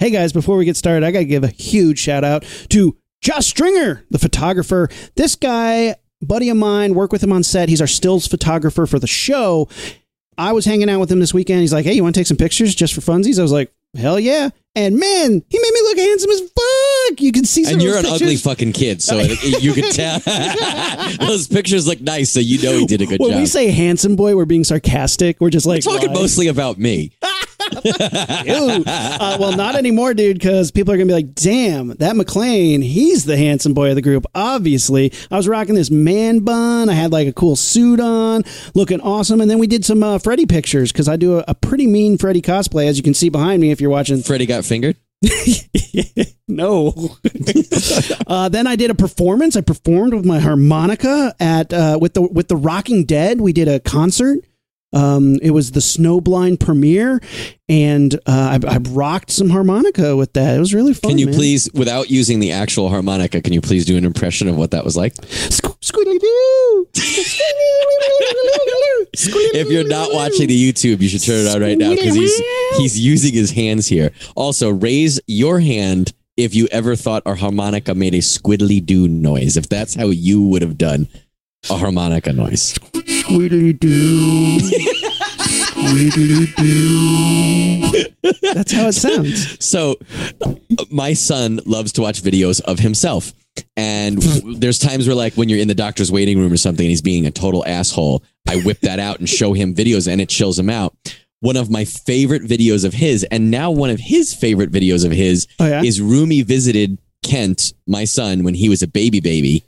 Hey guys, before we get started, I got to give a huge shout out to Josh Stringer, the photographer. This guy, buddy of mine, work with him on set. He's our stills photographer for the show. I was hanging out with him this weekend. He's like, "Hey, you want to take some pictures just for funsies?" I was like, "Hell yeah!" And man, he made me look handsome as fuck. You can see some And you're an ugly fucking kid, so you could tell. Those pictures look nice, so you know he did a good when job. we say handsome boy, we're being sarcastic. We're just like We're talking mostly about me. Uh, well, not anymore, dude, because people are going to be like, damn, that McLean, he's the handsome boy of the group. Obviously, I was rocking this man bun. I had like a cool suit on, looking awesome. And then we did some uh, Freddy pictures because I do a, a pretty mean Freddy cosplay, as you can see behind me if you're watching. Freddy got fingered. no. uh, then I did a performance. I performed with my harmonica at uh, with the with the Rocking Dead. We did a concert. Um, it was the Snowblind premiere, and uh, I, I rocked some harmonica with that. It was really fun. Can you man. please, without using the actual harmonica, can you please do an impression of what that was like? Squiddly-doo. If you're not watching the YouTube, you should turn it on right now because he's he's using his hands here. Also, raise your hand if you ever thought our harmonica made a squiddly doo noise. If that's how you would have done a harmonica noise. That's how it sounds. So, my son loves to watch videos of himself. And there's times where, like, when you're in the doctor's waiting room or something and he's being a total asshole, I whip that out and show him videos and it chills him out. One of my favorite videos of his, and now one of his favorite videos of his, Oh, yeah? is Rumi visited Kent, my son, when he was a baby baby,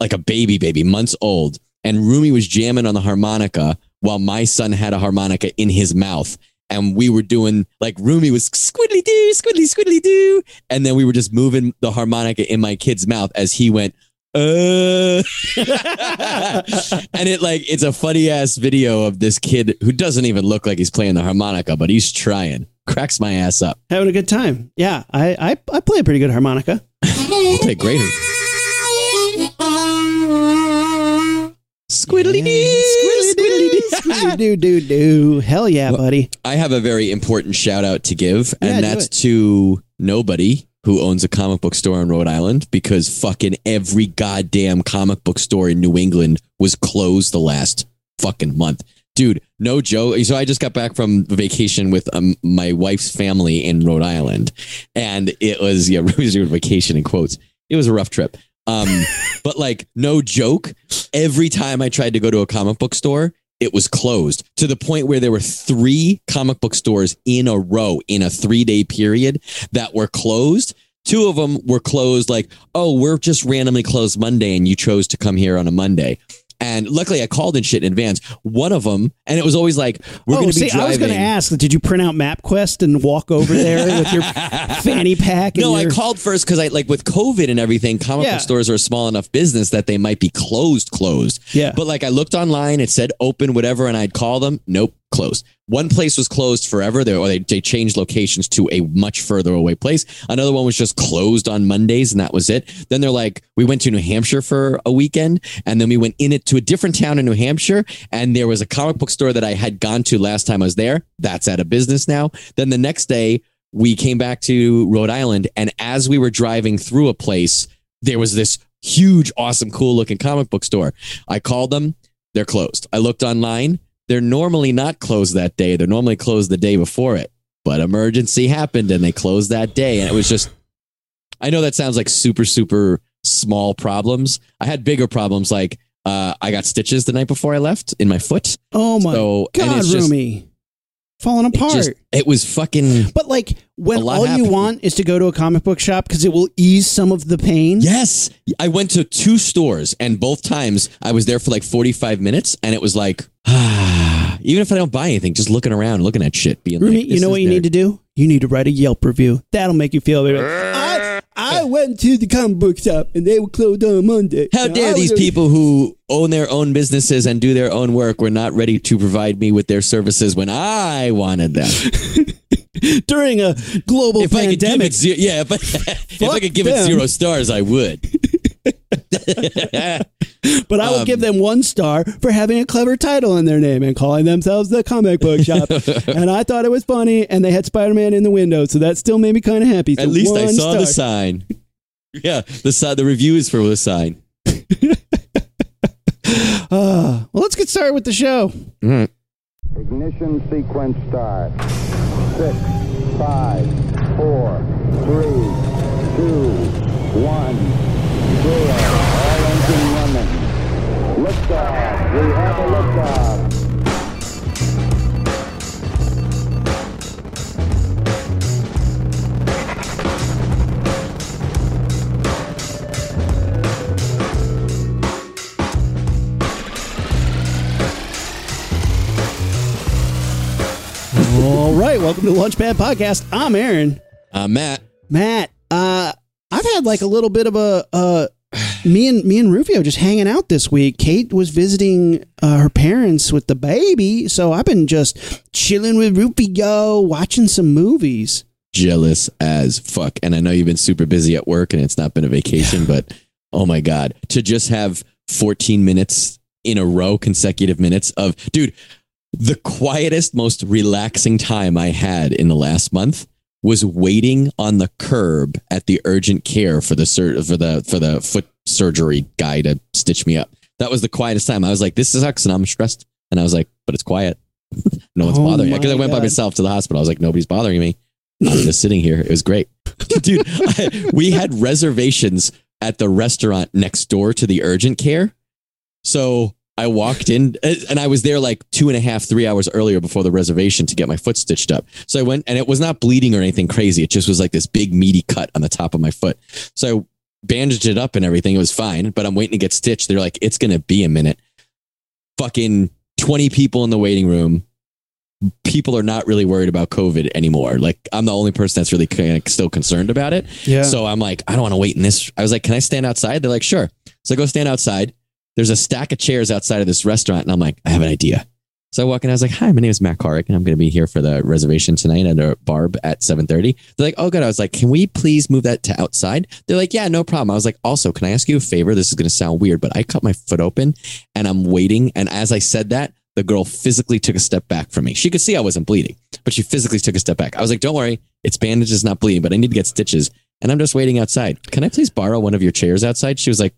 like a baby baby, months old. And Rumi was jamming on the harmonica while my son had a harmonica in his mouth. And we were doing like Rumi was squiddly doo, squiddly, squiddly doo. And then we were just moving the harmonica in my kid's mouth as he went, uh. and it like, it's a funny ass video of this kid who doesn't even look like he's playing the harmonica, but he's trying. Cracks my ass up. Having a good time. Yeah, I, I, I play a pretty good harmonica. You play great. Squiddly doo, squiddly Squiddly doo doo doo. Hell yeah, buddy. I have a very important shout out to give, Yeah, and do that's to nobody who owns a comic book store in Rhode Island because fucking every goddamn comic book store in New England was closed the last fucking month. Dude, no joke. So I just got back from vacation with um, my wife's family in Rhode Island, and it was yeah, it was a vacation in quotes. It was a rough trip. Um, but like no joke, every time I tried to go to a comic book store, it was closed to the point where there were three comic book stores in a row in a three day period that were closed. Two of them were closed, like, oh, we're just randomly closed Monday and you chose to come here on a Monday. And luckily, I called in shit in advance. One of them, and it was always like, we're oh, going to be driving. I was going to ask, did you print out MapQuest and walk over there with your fanny pack? And No, I called first because I like with COVID and everything, comic Yeah. book stores are a small enough business that they might be closed, closed. Yeah. But like I looked online, it said open, whatever, and I'd call them. Nope, closed. One place was closed forever. They, or they, they changed locations to a much further away place. Another one was just closed on Mondays, and that was it. Then they're like, we went to New Hampshire for a weekend, and then we went in it to a different town in New Hampshire, and there was a comic book store that I had gone to last time I was there. That's out of business now. Then the next day, we came back to Rhode Island, and as we were driving through a place, there was this huge, awesome, cool looking comic book store. I called them, they're closed. I looked online, they're normally not closed that day. They're normally closed the day before it, but emergency happened and they closed that day. And it was just, I know that sounds like super, super small problems. I had bigger problems like, uh, I got stitches the night before I left in my foot. oh my So, and God, it's just- Rumi. Falling It, apart. just, it was fucking but like when A lot all you want is to go to a comic book shop because it will ease some of the pain. Yes. I went to two stores and both times I was there for like 45 minutes and it was like, ah, even if I don't buy anything, just looking around, looking at shit, being Rumi, like, you know what you need to do? You need to write a Yelp review. That'll make you feel better. I, went to the comic book shop and they were closed on Monday. How I dare these people who own their own businesses and do their own work were not ready to provide me with their services when I wanted them. during a global If I could give pandemic. zero, yeah, if I, if I could give them. it zero stars, I would. But I will Um, give them one star for having a clever title in their name and calling themselves the comic book shop. and I thought it was funny, and they had Spider Man in the window, so that still made me kind of happy. So At least I one saw the star. sign. Yeah, the sign. The review is for the sign. Ah, well, let's get started with the show. Ignition sequence start. Six, five, four, three, two, one, zero. All engine running. Liftoff. We have a liftoff. All right, welcome to the Launchpad Podcast. I'm Aaron. Uh, Matt. Matt, uh, I've had like a little bit of a uh, me and me and Rufio just hanging out this week. Kate was visiting uh, her parents with the baby, so I've been just chilling with Rufio, watching some movies. jealous as fuck. And I know you've been super busy at work and it's not been a vacation, but oh my God, to just have 14 minutes in a row, consecutive minutes of, dude, the quietest, most relaxing time I had in the last month was waiting on the curb at the urgent care for the sur- for the for the foot surgery guy to stitch me up. That was the quietest time. I was like, this sucks, and I'm stressed. And I was like, but it's quiet. no one's Oh bothering me because I went by myself to the hospital. I was like, nobody's bothering me. I'm just sitting here. It was great, dude. I, we had reservations at the restaurant next door to the urgent care, so I walked in and I was there like two and a half, three hours earlier before the reservation to get my foot stitched up. So I went and it was not bleeding or anything crazy. It just was like this big meaty cut on the top of my foot. So I bandaged it up and everything. It was fine, but I'm waiting to get stitched. They're like, it's going to be a minute. Fucking 20 people in the waiting room. People are not really worried about COVID anymore. Like I'm the only person that's really kind of still concerned about it. Yeah. So I'm like, I don't want to wait in this. I was like, can I stand outside? They're like, sure. So I go stand outside. There's a stack of chairs outside of this restaurant, and I'm like, I have an idea. So I walk in. I was like, Hi, my name is Matt Carrick, and I'm going to be here for the reservation tonight at a Barb at 7:30. They're like, Oh, good. I was like, Can we please move that to outside? They're like, Yeah, no problem. I was like, Also, can I ask you a favor? This is going to sound weird, but I cut my foot open, and I'm waiting. And as I said that, the girl physically took a step back from me. She could see I wasn't bleeding, but she physically took a step back. I was like, Don't worry, it's bandaged, it's not bleeding, but I need to get stitches, and I'm just waiting outside. Can I please borrow one of your chairs outside? She was like,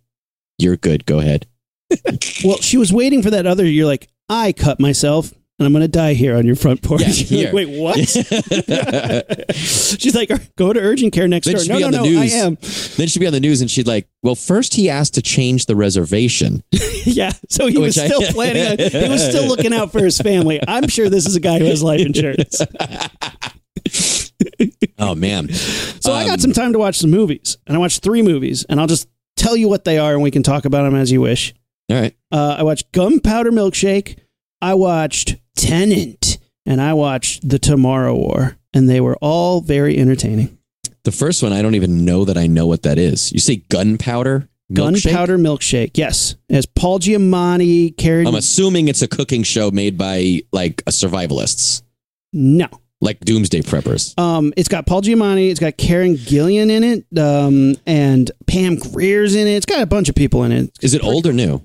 You're good. Go ahead. Well, she was waiting for that other. You're like, I cut myself, and I'm going to die here on your front porch. Yeah, here. Wait, what? She's like, go to urgent care next Then door. No, no, no, news. I am. then she'd be on the news and she'd like, well, first he asked to change the reservation. Yeah. So he was Which I- still planning on, he was still looking out for his family. I'm sure this is a guy who has life insurance. Oh man. So I got Um, some time to watch some movies, and I watched three movies, and I'll just tell you what they are, and we can talk about them as you wish. All right. Uh, I watched Gunpowder Milkshake, I watched Tenet, and I watched The Tomorrow War, and they were all very entertaining. The first one, I don't even know that I know what that is. You say gunpowder? milkshake? Gunpowder Milkshake, yes, as Paul Giamatti, Carrie. I'm assuming it's a cooking show made by like a survivalists, no, like doomsday preppers. Um, it's got Paul Giamatti, it's got Karen Gillan in it, um, and Pam Grier's in it. It's got a bunch of people in it. Is it old or new?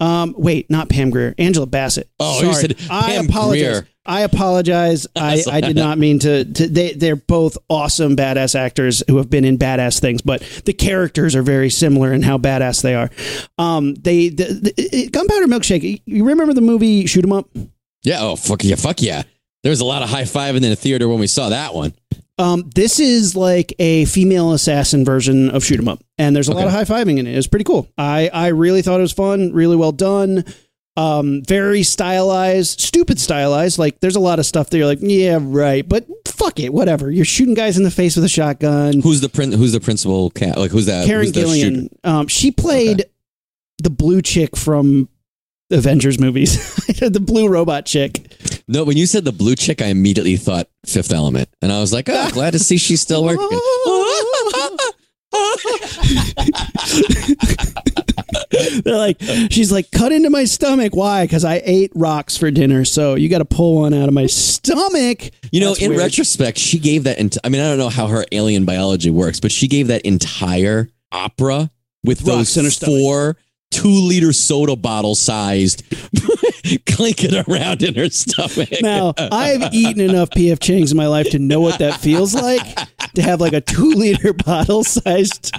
Um, wait, not Pam Grier, Angela Bassett. Oh, you Sorry. said I Pam apologize. Grier. I apologize. I, I did not mean to, to. They they're both awesome badass actors who have been in badass things, but the characters are very similar in how badass they are. Um, they the, the, Gunpowder Milkshake. You remember the movie Shoot 'Em Up? Yeah. Oh, fuck yeah. Fuck yeah. There was a lot of high fiving in the theater when we saw that one. Um, this is like a female assassin version of Shoot 'Em Up, and there's a lot of high fiving in it. It was pretty cool. I I really thought it was fun, really well done. Um, very stylized, stupid stylized. Like there's a lot of stuff that you're like, yeah, right, but fuck it, whatever. You're shooting guys in the face with a shotgun. Who's the prin- Who's the principal cat? Like who's that? Karen who's? Gillan. Um, she played the blue chick from Avengers movies, the blue robot chick. No, when you said the blue chick, I immediately thought Fifth Element, and I was like, oh, glad to see she's still working. They're like, she's like, cut into my stomach. Why? Because I ate rocks for dinner. So you got to pull one out of my stomach. You know, That's in weird. retrospect, she gave that. Ent- I mean, I don't know how her alien biology works, but she gave that entire opera with Rocks those in her stomach. four two liter soda bottle sized clinking around in her stomach. Now, I've eaten enough PF Chang's in my life to know what that feels like to have like a two liter bottle sized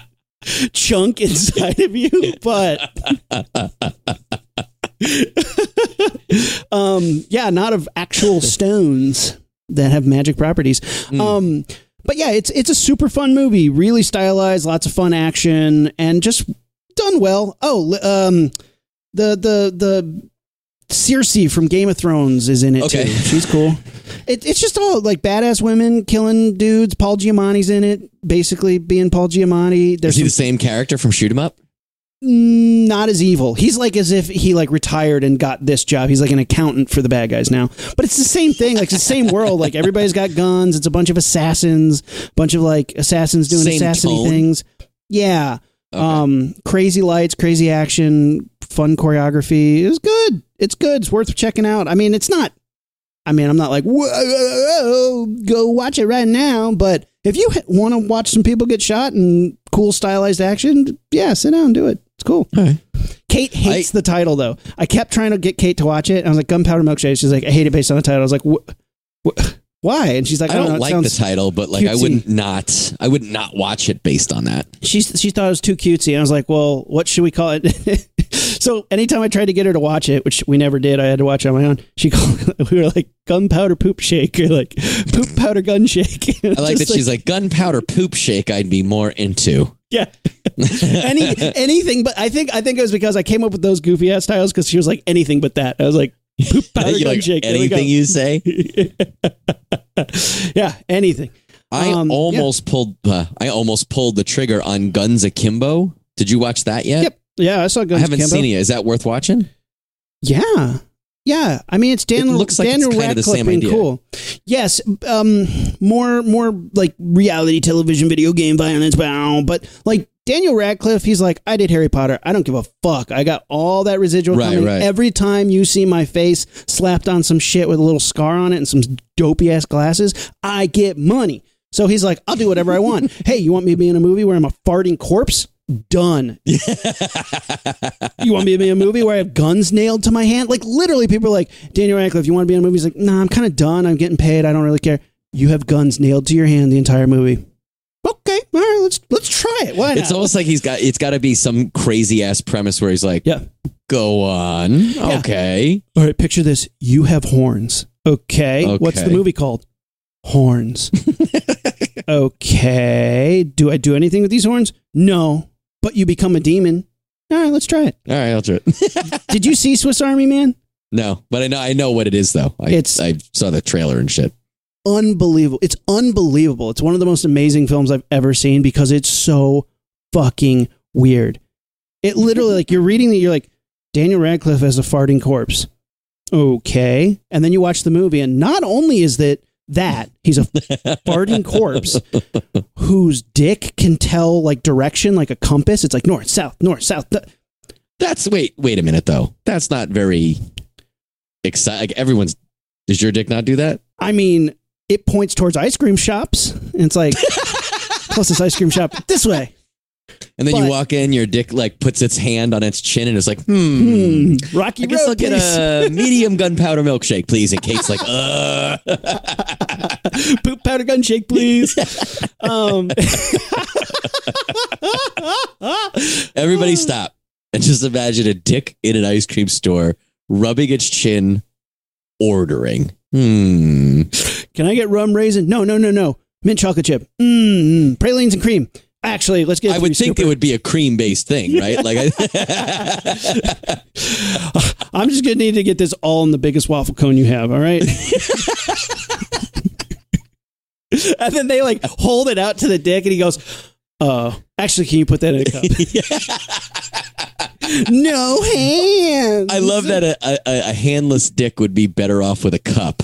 chunk inside of you. But, um, yeah, not of actual stones that have magic properties. Um, but yeah, it's it's a super fun movie, really stylized, lots of fun action, and just done well. Oh, um, the the the Cersei from Game of Thrones is in it Okay. too. She's cool. It, it's just all like badass women killing dudes. Paul Giamatti's in it, basically being Paul Giamatti. There's Is he the same character from Shoot 'em Up? Mm, not as evil. He's like as if he like retired and got this job. He's like an accountant for the bad guys now. But it's the same thing. Like it's the same world. Like everybody's got guns. It's a bunch of assassins. Bunch of like assassins doing Same assassiny tone? things. Yeah. Okay. Um, crazy lights, crazy action, fun choreography. It's good. It's good. It's worth checking out. I mean, it's not. I mean, I'm not like whoa, whoa, whoa, go watch it right now. But if you want to watch some people get shot and cool stylized action, yeah, sit down and do it. It's cool. Right. Kate hates the title though. I kept trying to get Kate to watch it. I was like, Gunpowder Milkshake. She's like, I hate it based on the title. I was like, "Wh- wh- why? And she's like, I, I don't know, like the title, but like I wouldn't not I would not watch it based on that. she she thought it was too cutesy. I was like, well, what should we call it? so anytime I tried to get her to watch it, which we never did, I had to watch it on my own. She called. We were like gunpowder poop shake or like poop powder gun shake. I like that she's like gunpowder poop shake. I'd be more into. yeah. Any anything, but I think I think it was because I came up with those goofy ass titles because she was like anything but that. I was like You like shake. There we go. anything you say. yeah, anything. I Um, almost pulled. Uh, I almost pulled the trigger on Guns Akimbo. Did you watch that yet? Yep. Yeah, I saw Guns I haven't Akimbo. seen it. Is that worth watching? Yeah. Yeah. I mean, it's Daniel, looks like it's Daniel kinda the same idea. cool. Yes. Um, more, more like reality television, video game violence. But like Daniel Radcliffe, he's like, I did Harry Potter. I don't give a fuck. I got all that residual Right, coming. right. Every time you see my face slapped on some shit with a little scar on it and some dopey ass glasses, I get money. So he's like, I'll do whatever I want. hey, you want me to be in a movie where I'm a farting corpse? Done. You want me to be in a movie where I have guns nailed to my hand? Like literally, people are like, Daniel Radcliffe, you want to be in a movie? He's like, Nah, I'm kind of done. I'm getting paid. I don't really care. You have guns nailed to your hand the entire movie. Okay, all right, let's let's try it. Why not? It's almost like he's got. It's got to be some crazy ass premise where he's like, yeah. "Go on, okay." All right, picture this. You have horns. Okay. What's the movie called? Horns. okay. Do I do anything with these horns? No. But you become a demon. All right, let's try it. All right, I'll do it. Did you see Swiss Army Man? no, but I know. I know what it is though. I, It's- I saw the trailer and shit. Unbelievable. It's unbelievable. It's one of the most amazing films I've ever seen because it's so fucking weird. It literally like you're reading it, you're like Daniel Radcliffe as a farting corpse. Okay, and then you watch the movie, and not only is that that he's a farting corpse whose dick can tell like direction like a compass. It's like north, south, north, south. th- That's wait. Wait a minute though. That's not very exciting. Like everyone's. Does your dick not do that? I mean, it points towards ice cream shops. And it's like closest ice cream shop this way. And then But- you walk in, your dick like puts its hand on its chin and it's like, hmm. Hmm, Rocky I guess Road, I'll get a medium gunpowder milkshake, please. And Kate's like, uh. poop powder gun shake, please. um, Everybody stop and just imagine a dick in an ice cream store rubbing its chin, ordering. Hmm. Can I get rum raisin? No, no, no, no. Mint chocolate chip. Mmm. Pralines and cream. Actually, let's get. I would think it would be a cream based thing, right? Like, I, I'm just gonna need to get this all in the biggest waffle cone you have. All right. and then they like hold it out to the dick, and he goes, "Uh, actually, can you put that in a cup?" no hands. I love that a, a, a handless dick would be better off with a cup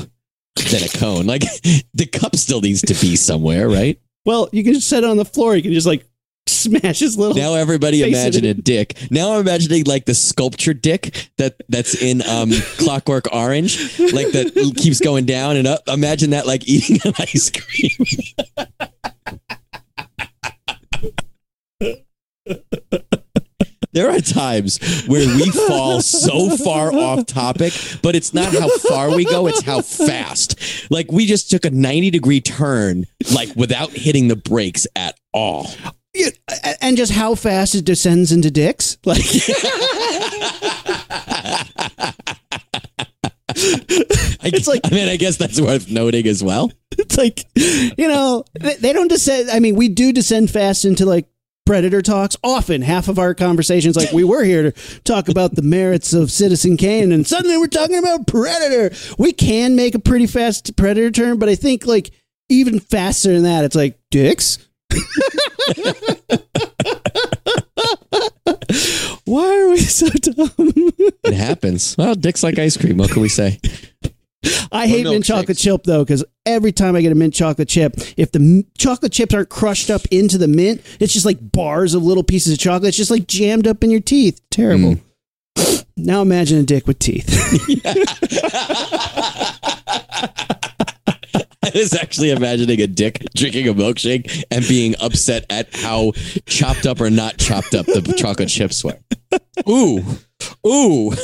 than a cone. Like, the cup still needs to be somewhere, right? Well, you can just set it on the floor. You can just like smash his little. Now everybody imagine a dick. Now I'm imagining like the sculpture dick that that's in um Clockwork Orange, like that keeps going down and up. Imagine that like eating an ice cream. There are times where we fall so far off topic, but it's not how far we go, it's how fast. Like we just took a 90 degree turn, like without hitting the brakes at all. Yeah, and just how fast it descends into dicks. Like I, It's like- I mean, I guess that's worth noting as well. it's like you know they, they don't descend. I mean, we do descend fast into like predator talks. Often, half of our conversations, like we were here to talk about the merits of Citizen Kane, and suddenly we're talking about Predator. We can make a pretty fast Predator turn, but I think like even faster than that, it's like dicks. Why are we so dumb? It happens. Well, dicks like ice cream. What can we say? I hate mint chocolate chip though, because every time I get a mint chocolate chip, if the m- chocolate chips aren't crushed up into the mint, it's just like bars of little pieces of chocolate. It's just like jammed up in your teeth. Terrible. Mm. Now imagine a dick with teeth. I was actually imagining a dick drinking a milkshake and being upset at how chopped up or not chopped up the chocolate chips were. Ooh, ooh.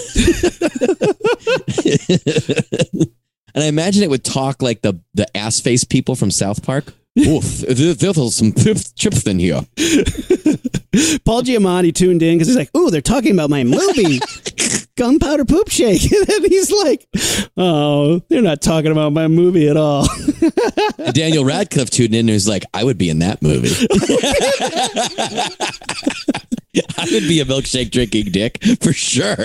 and I imagine it would talk like the the ass face people from South Park. Oh, Oof, there's some chips in here. Paul Giamatti tuned in because he's like, "Ooh, they're talking about my movie, Gunpowder Poop Shake," and he's like, "Oh, they're not talking about my movie at all." Daniel Radcliffe tuned in and he's like, I would be in that movie. I would be a milkshake drinking dick for sure.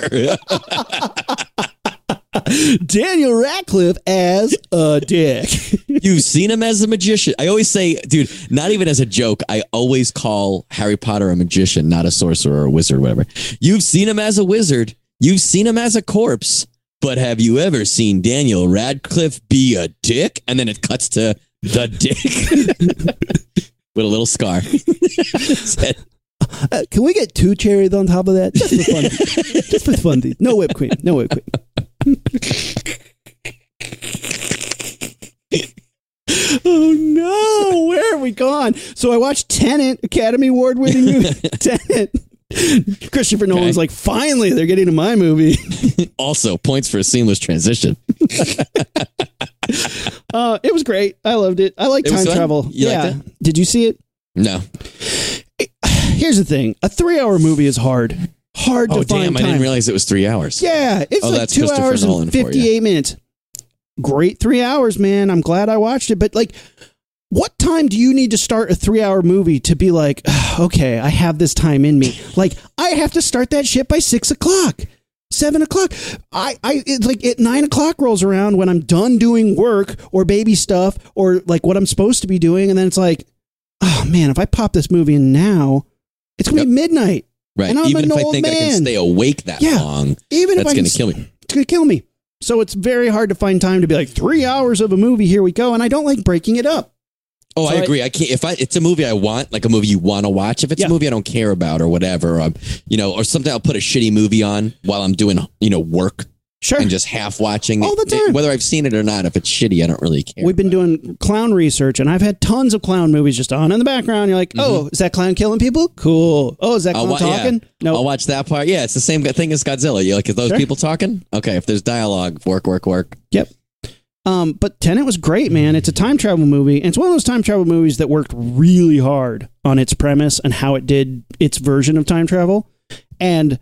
Daniel Radcliffe as a dick. You've seen him as a magician. I always say, dude, not even as a joke, I always call Harry Potter a magician, not a sorcerer or a wizard or whatever. You've seen him as a wizard, you've seen him as a corpse, but have you ever seen Daniel Radcliffe be a dick? And then it cuts to the dick with a little scar. Uh, can we get two cherries on top of that? Just for fun. Just for fun. No whipped cream. No whipped cream. Oh no! Where have we gone? So I watched Tenet, Academy Award winning movie. Tenet. Christopher Nolan's like, finally, they're getting to my movie. also, points for a seamless transition. Uh, it was great. I loved it. I like time travel. You yeah. Did you see it? No. Here's the thing: a three-hour movie is hard. Hard to Oh, find damn. I time. didn't realize it was three hours. Yeah, it's Oh, like two hours Nolan and 58 minutes. Great three hours, man. I'm glad I watched it. But, like, what time do you need to start a three hour movie to be like, okay, I have this time in me? Like, I have to start that shit by six o'clock. Seven o'clock. I, I, it's like at nine o'clock rolls around when I'm done doing work or baby stuff or like what I'm supposed to be doing. And then it's like, oh man, if I pop this movie in now, it's going to be midnight. Right. And I'm Even an if I think I can stay awake that Yeah. long, Even if that's I going to kill me. it's gonna kill me. So it's very hard to find time to be like three hours of a movie. Here we go, and I don't like breaking it up. Oh, So I I- agree. I can't. If I, it's a movie I want, like a movie you want to watch. If it's Yeah. a movie I don't care about or whatever, um, you know, or something, I'll put a shitty movie on while I'm doing, you know, work Sure, and just half watching All it. the time. Whether I've seen it or not, if it's shitty, I don't really care. we've been doing clown research, and I've had tons of clown movies just on in the background. You're like, oh, is that clown killing people? Cool. Oh, is that Mm-hmm. Clown wa- yeah. talking? No. I'll watch that part. Yeah, it's the same thing as Godzilla. You're like, are those Sure. people talking? Okay, if there's dialogue, work, work, work. Yep. Um, but Tenet was great, man. It's a time travel movie. And it's one of those time travel movies that worked really hard on its premise and how it did its version of time travel. And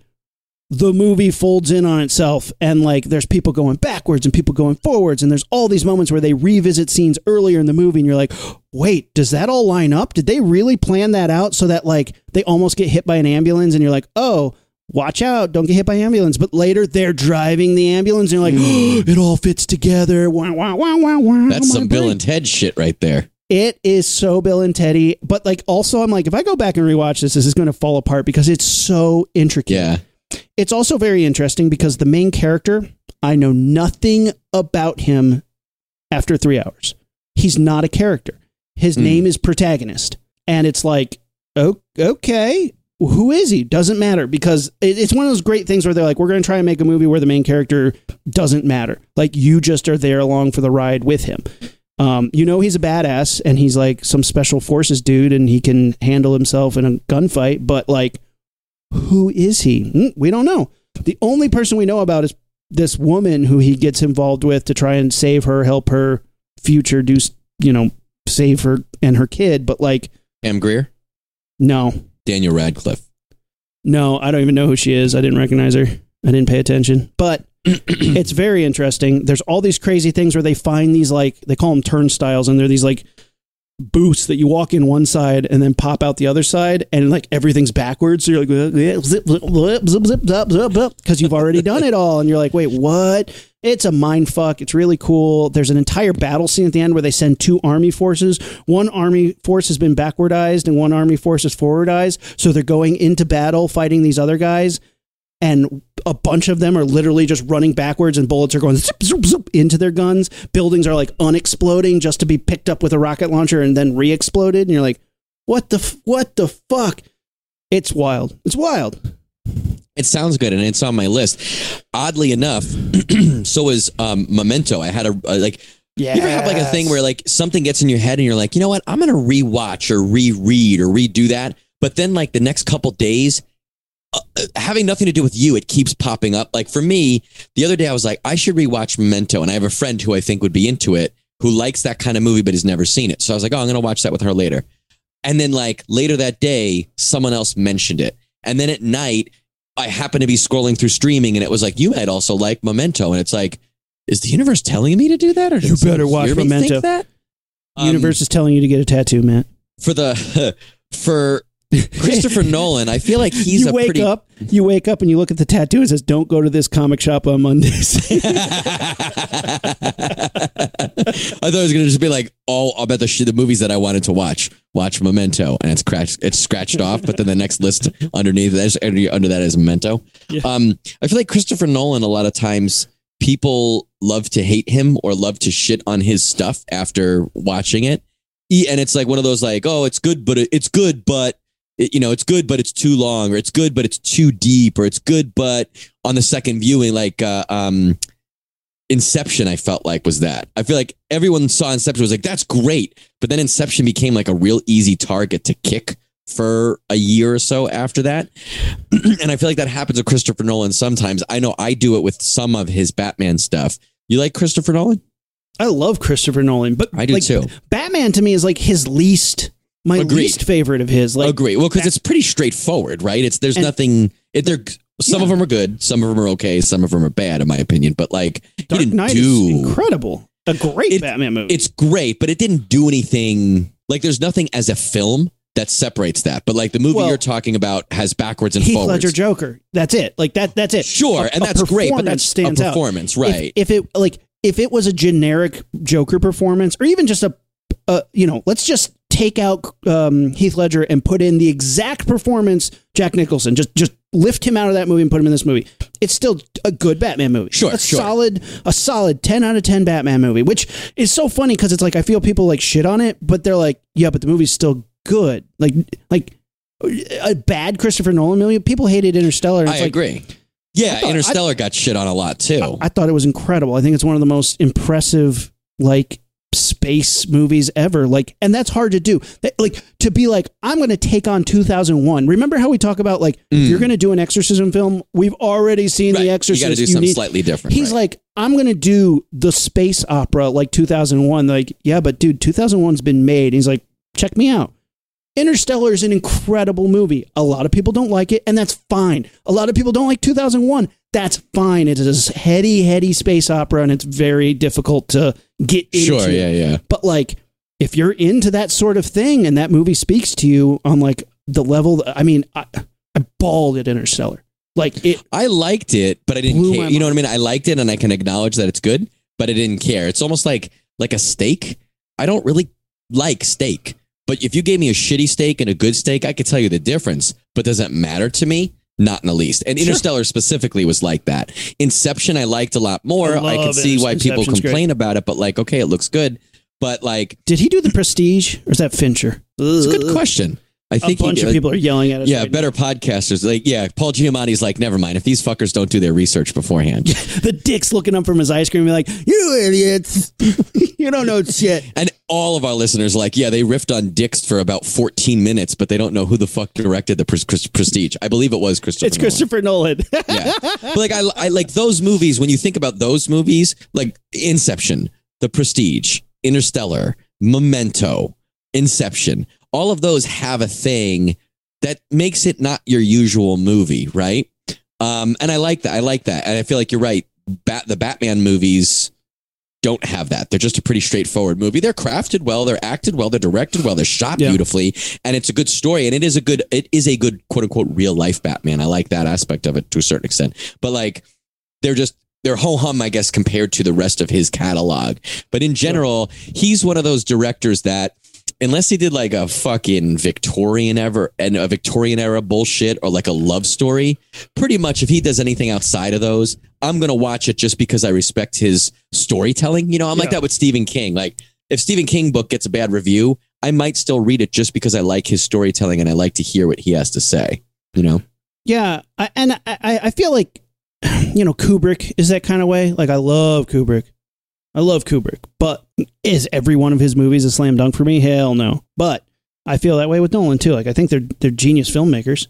the movie folds in on itself and like there's people going backwards and people going forwards and there's all these moments where they revisit scenes earlier in the movie and you're like wait does that all line up did they really plan that out so that like they almost get hit by an ambulance and you're like oh watch out don't get hit by ambulance but later they're driving the ambulance and you're like hmm. it all fits together wah, wah, wah, wah, wah, That's some Bill and Ted shit right there. It is so Bill and Teddy, but like also I'm like if I go back and rewatch this, this is going to fall apart because it's so intricate. Yeah. It's also very interesting because the main character, I know nothing about him after three hours. He's not a character. His Hmm. name is protagonist, and it's like, oh, okay, who is he? Doesn't matter because it's one of those great things where they're like, we're going to try and make a movie where the main character doesn't matter. Like you just are there along for the ride with him. Um, you know he's a badass and he's like some special forces dude and he can handle himself in a gunfight, but like who is he? Hmm, We don't know. The only person we know about is this woman who he gets involved with to try and save her, help her future do, you know, save her and her kid. But like, Pam Grier, no, Daniel Radcliffe. no, I don't even know who she is. I didn't recognize her. I didn't pay attention. But it's very interesting. There's all these crazy things where they find these like they call them turnstiles, and they're these like booths that you walk in one side and then pop out the other side and like everything's backwards. So you're like zip zip zip zip zip zip because you've already done it all and you're like wait what? It's a mind fuck. It's really cool. There's an entire battle scene at the end where they send two army forces. One army force has been backwardized and one army force is forwardized. So they're going into battle fighting these other guys and a bunch of them are literally just running backwards and bullets are going zip, zoop, zoop into their guns buildings are like unexploding just to be picked up with a rocket launcher and then re-exploded and you're like what the f- what the fuck it's wild it's wild It sounds good, and it's on my list. Oddly enough, so is um, Memento. I had a, a like. yeah You ever have like a thing where like something gets in your head, and you're like, you know what? I'm gonna rewatch or reread or redo that. But then like the next couple days, having nothing to do with you, it keeps popping up. Like for me, the other day I was like, I should rewatch Memento, and I have a friend who I think would be into it, who likes that kind of movie but has never seen it. So I was like, oh, I'm gonna watch that with her later. And then like later that day, someone else mentioned it, and then at night. I happened to be scrolling through streaming and it was like, you might also like Memento. And it's like, is the universe telling me to do that? Or You better watch Memento. think that? Um, universe is telling you to get a tattoo man for the for Christopher Nolan, I feel like he's you a wake pretty. up you wake up and you look at the tattoo and says don't go to this comic shop on mondays I thought it was gonna just be like all about the shit, the movies that I wanted to watch. Watch Memento, and it's scratched. It's scratched off, but then the next list underneath that's under that is Memento. Yeah. Um, I feel like Christopher Nolan. A lot of times, people love to hate him or love to shit on his stuff after watching it, and it's like one of those like, oh, it's good, but it, it's good, but you know, it's good, but it's too long, or it's good, but it's too deep, or it's good, but on the second viewing, like, uh, um. Inception, I felt like was that. I feel like everyone saw Inception was like, that's great. But then Inception became like a real easy target to kick for a year or so after that. and I feel like that happens with Christopher Nolan sometimes. I know I do it with some of his Batman stuff. You like Christopher Nolan? i love christopher nolan but I do like, too. batman to me is like his least my Agreed. least favorite of his like Agree. Well, because it's pretty straightforward, right? It's there's And- nothing. It, they're some of them are good, some of them are okay, some of them are bad, in my opinion. But like, Dark he didn't Knight do. is incredible. A great It- Batman movie. it's great, but it didn't do anything. Like, there's nothing as a film that separates that. But like the movie Well, you're talking about has backwards and Heath forwards. Ledger Joker. That's it. Like that. That's it. Sure, A- and a that's great, but that's stands a out. performance, If- right? If, it like if it was a generic Joker performance, or even just a, uh, you know, let's just take out um, Heath Ledger and put in the exact performance Jack Nicholson. Just just lift him out of that movie and put him in this movie. It's still a good Batman movie. Sure, a sure. solid a solid ten out of ten Batman movie, which is so funny because it's like I feel people like shit on it, but they're like, yeah, but the movie's still good. Like like a bad Christopher Nolan movie. People hated Interstellar. And I like, agree. Yeah, thought- Interstellar got shit on a lot too. I thought it was incredible. I think it's one of the most impressive like space movies ever. Like, and that's hard to do. Like to be like, I'm going to take on 2001. Remember how we talk about like if you're going to do an exorcism film, we've already seen Mm. Right. the You Exorcist. got to do You something need- slightly different. He's right. like, I'm going to do the space opera like 2001. Like, yeah, but dude, 2001's been made. He's like, check me out. Interstellar is an incredible movie. A lot of people don't like it, and that's fine. A lot of people don't like 2001. That's fine. It is a heady, heady space opera, and it's very difficult to get into. sure, yeah, yeah. But like, if you're into that sort of thing, and that movie speaks to you on like the level, I mean, I, I bawled at Interstellar. Like it, I liked it, but I didn't care. You know what I mean? I liked it, and I can acknowledge that it's good, but I didn't care. It's almost like like a steak. I don't really like steak, but if you gave me a shitty steak and a good steak, I could tell you the difference. But does it matter to me? Not in the least. And Sure. Interstellar specifically was like that. Inception, I liked a lot more. I I, can see why people Inception's great. complain about it, but like, okay, it looks good. But like, did he do the Prestige, or is that Fincher? it's a good question. I A think a bunch of people are yelling at us. Yeah, right better podcasters. Like, yeah, Paul Giamatti's like, never mind. If these fuckers don't do their research beforehand. The dick's looking up from his ice cream and be like, "You idiots! you don't know shit." and all of our listeners like, yeah, they riffed on dicks for about 14 minutes, but they don't know who the fuck directed the Pres- Pres- Prestige. I believe it was Christopher. It's Nolan. Christopher Nolan. yeah. But like I, I like those movies. When you think about those movies, like Inception, The Prestige, Interstellar, Memento, Inception, all of those have a thing that makes it not your usual movie, right? Um, and I like that. I like that, and I feel like you're right. Bat the Batman movies don't have that. They're just a pretty straightforward movie. They're crafted well, they're acted well, they're directed well, they're shot Yeah. beautifully, and it's a good story. And it is a good, it is a good quote unquote real life Batman. I like that aspect of it to a certain extent. But like, they're just they're ho hum, I guess, compared to the rest of his catalog. But in general, he's one of those directors that. Unless he did like a fucking Victorian ever and a Victorian era bullshit or like a love story, pretty much if he does anything outside of those, I'm gonna watch it just because I respect his storytelling. You know, I'm like that with Stephen King. Like if Stephen King book gets a bad review, I might still read it just because I like his storytelling and I like to hear what he has to say. You know? Yeah, I, and I I feel like you know Kubrick is that kind of way. Like I love Kubrick, I love Kubrick, but is every one of his movies a slam dunk for me? Hell no. But I feel that way with Nolan too. Like I think they're they're genius filmmakers,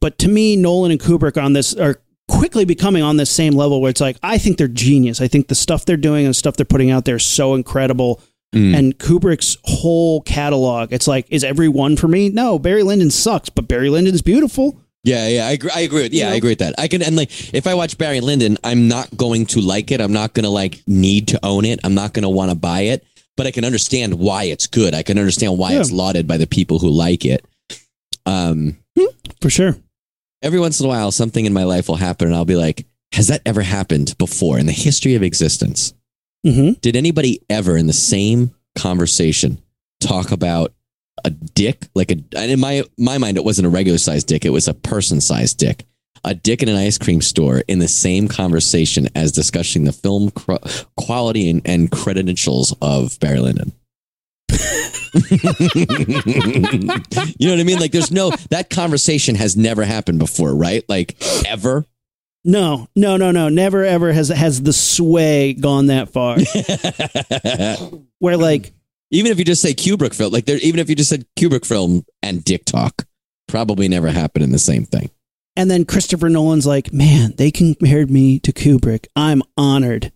but to me, Nolan and Kubrick on this are quickly becoming on this same level where it's like I think they're genius. I think the stuff they're doing and the stuff they're putting out there is so incredible. Mm. And Kubrick's whole catalog, it's like, is every one for me? No, Barry Lyndon sucks, but Barry Lyndon's beautiful. Yeah, yeah, I agree. I agree with. Yeah, You know? I agree with that. I can and like if I watch Barry Lyndon, I'm not going to like it. I'm not going to like need to own it. I'm not going to want to buy it. But I can understand why it's good. I can understand why Yeah. it's lauded by the people who like it. Um, For sure. every once in a while, something in my life will happen, and I'll be like, "Has that ever happened before in the history of existence? Mm-hmm. Did anybody ever in the same conversation talk about a dick like a and in my my mind it wasn't a regular sized dick it was a person sized dick a dick in an ice cream store in the same conversation as discussing the film cr- quality and, and credentials of Barry Lyndon. you know what I mean? Like, there's no that conversation has never happened before, right? Like, ever. No, no, no, no. Never ever has has the sway gone that far. Where like, even if you just say Kubrick film, like there, even if you just said Kubrick film and dick talk, probably never happened in the same thing. and then Christopher Nolan's like, man, they compared me to Kubrick. I'm honored.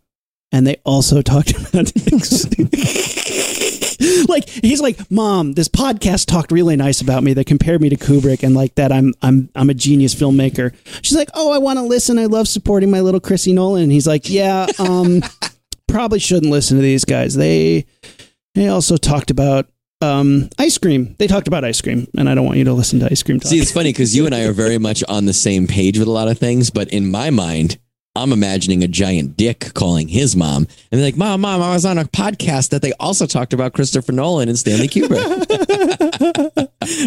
And they also talked about like he's like, Mom, this podcast talked really nice about me. They compared me to Kubrick and like that I'm I'm I'm a genius filmmaker. She's like, Oh, I want to listen. I love supporting my little Chrissy Nolan. And he's like, Yeah, um, probably shouldn't listen to these guys. They they also talked about um ice cream. They talked about ice cream, and I don't want you to listen to ice cream talk. See, it's funny because you and I are very much on the same page with a lot of things, but in my mind, I'm imagining a giant dick calling his mom and be like, "Mom, mom, I was on a podcast that they also talked about Christopher Nolan and Stanley Kubrick."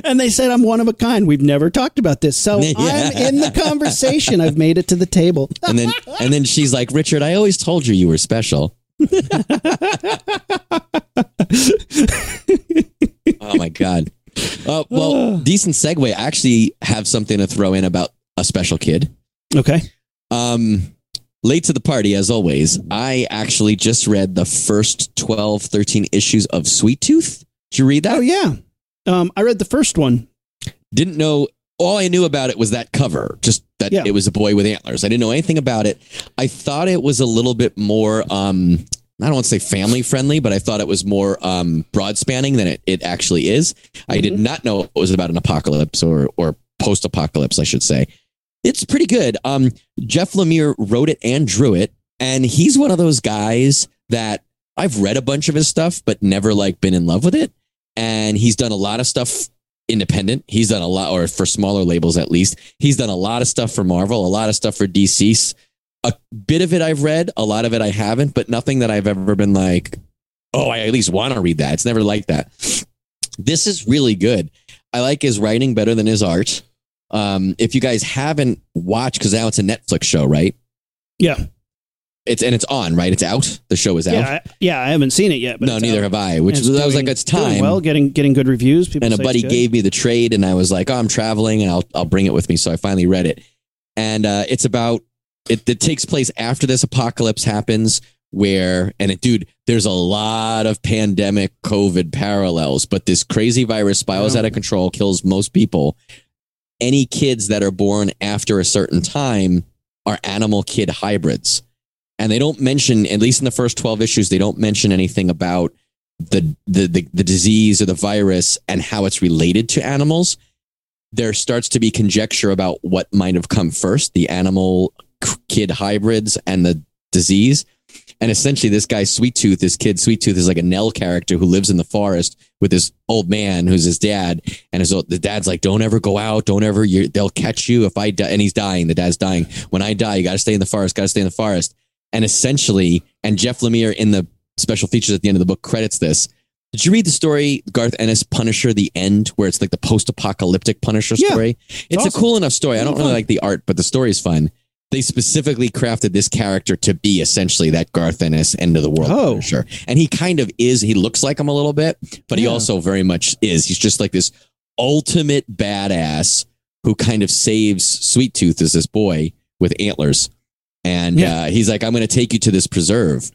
and they said I'm one of a kind. We've never talked about this, so Yeah. I'm in the conversation. I've made it to the table. and then, and then she's like, "Richard, I always told you you were special." Oh my god. Uh, well, decent segue. I actually have something to throw in about a special kid. Okay. Um, late to the party, as always. I actually just read the first 12, 13 issues of Sweet Tooth. Did you read that? Oh yeah. Um, I read the first one. Didn't know. All I knew about it was that cover, just that Yeah. it was a boy with antlers. I didn't know anything about it. I thought it was a little bit more, um, I don't want to say family friendly, but I thought it was more um, broad spanning than it, it actually is. I did not know it was about an apocalypse or, or post apocalypse, I should say. It's pretty good. Um, Jeff Lemire wrote it and drew it, and he's one of those guys that I've read a bunch of his stuff, but never like been in love with it. And he's done a lot of stuff independent. He's done a lot, or for smaller labels at least. He's done a lot of stuff for Marvel, a lot of stuff for DC. A bit of it I've read, a lot of it I haven't, but nothing that I've ever been like, oh, I at least want to read that. It's never like that. This is really good. I like his writing better than his art. Um, if you guys haven't watched, because now it's a Netflix show, right? Yeah. It's and it's on, right? It's out. The show is out. Yeah, I, yeah, I haven't seen it yet. But no, neither out. have I. Which was, it's I was like, it's doing time. Well, getting getting good reviews. People and a buddy gave me the trade, and I was like, "Oh, I'm traveling, and I'll I'll bring it with me." So I finally read it, and uh, it's about it. It takes place after this apocalypse happens, where and it, dude, there's a lot of pandemic COVID parallels, but this crazy virus spirals out of control, kills most people. Any kids that are born after a certain time are animal kid hybrids. And they don't mention, at least in the first 12 issues, they don't mention anything about the, the, the, the disease or the virus and how it's related to animals. There starts to be conjecture about what might have come first the animal kid hybrids and the disease. And essentially, this guy, Sweet Tooth, this kid, Sweet Tooth, is like a Nell character who lives in the forest with this old man who's his dad. And his old, the dad's like, "Don't ever go out. Don't ever. you they'll catch you if I die." And he's dying. The dad's dying. When I die, you got to stay in the forest. Got to stay in the forest. And essentially, and Jeff Lemire in the special features at the end of the book credits this. Did you read the story Garth Ennis Punisher the end where it's like the post-apocalyptic Punisher Yeah. story? It's awesome. a cool enough story. I don't Really like the art, but the story is fun. They specifically crafted this character to be essentially that Garth Ennis end of the world Oh. Punisher. And he kind of is. He looks like him a little bit, but he also very much is. He's just like this ultimate badass who kind of saves Sweet Tooth as this boy with antlers. And Yeah. uh, he's like, I'm going to take you to this preserve.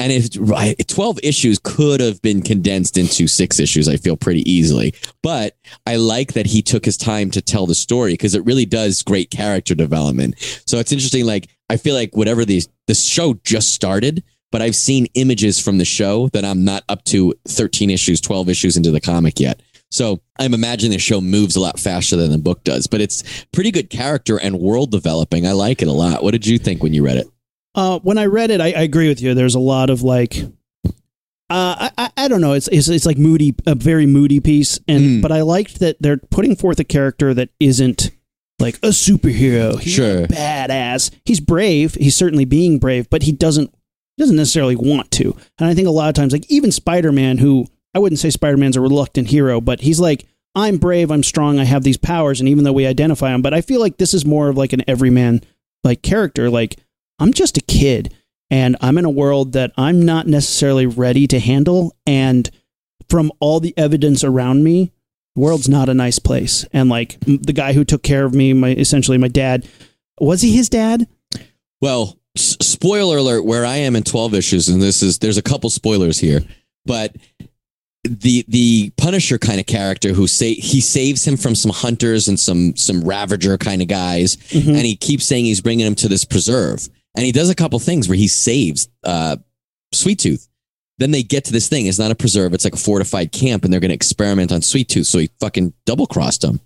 And if 12 issues could have been condensed into six issues, I feel pretty easily. But I like that he took his time to tell the story because it really does great character development. So it's interesting. Like, I feel like whatever these, the show just started, but I've seen images from the show that I'm not up to 13 issues, 12 issues into the comic yet. So I'm imagining the show moves a lot faster than the book does, but it's pretty good character and world developing. I like it a lot. What did you think when you read it? Uh, when I read it, I, I agree with you. There's a lot of like, uh, I, I I don't know. It's, it's it's like moody, a very moody piece, and Mm. but I liked that they're putting forth a character that isn't like a superhero. He's Sure. badass. He's brave. He's certainly being brave, but he doesn't he doesn't necessarily want to. And I think a lot of times, like even Spider Man, who I wouldn't say Spider Man's a reluctant hero, but he's like. I'm brave, I'm strong, I have these powers, and even though we identify him, but I feel like this is more of like an everyman like character. Like I'm just a kid and I'm in a world that I'm not necessarily ready to handle. And from all the evidence around me, the world's not a nice place. And like the guy who took care of me, my essentially my dad, was he his dad? Well, s- spoiler alert, where I am in 12 issues, and this is, there's a couple spoilers here, but the the Punisher kind of character who say he saves him from some hunters and some some Ravager kind of guys, Mhm. and he keeps saying he's bringing him to this preserve, and he does a couple things where he saves uh, Sweet Tooth. Then they get to this thing. It's not a preserve. It's like a fortified camp, and they're going to experiment on Sweet Tooth. So he fucking double crossed him,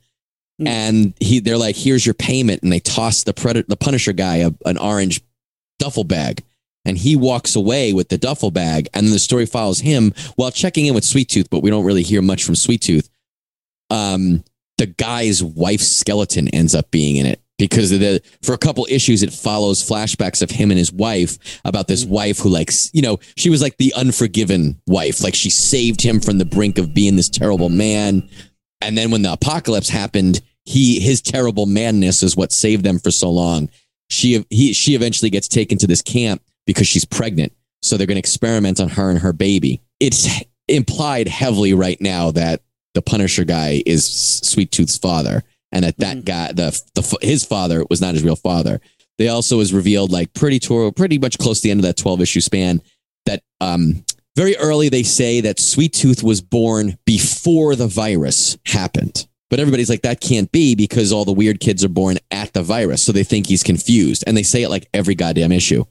Mm. and he they're like, "Here's your payment," and they toss the predator, the Punisher guy, a, an orange duffel bag. And he walks away with the duffel bag, and then the story follows him while checking in with Sweet Tooth, but we don't really hear much from Sweet Tooth. Um, the guy's wife's skeleton ends up being in it because of the for a couple issues it follows flashbacks of him and his wife about this wife who like s- you know she was like the unforgiven wife. Like she saved him from the brink of being this terrible man. And then when the apocalypse happened he his terrible madness is what saved them for so long. She he she eventually gets taken to this camp because she's pregnant. So they're going to experiment on her and her baby. It's implied heavily right now that the punisher guy is sweet tooth's father and that that Mhm. guy the, the his father was not his real father. They also was revealed like pretty to, pretty much close to the end of that 12 issue span that um very early they say that sweet tooth was born before the virus happened. But everybody's like that can't be because all the weird kids are born at the virus. So they think he's confused. And they say it like every goddamn issue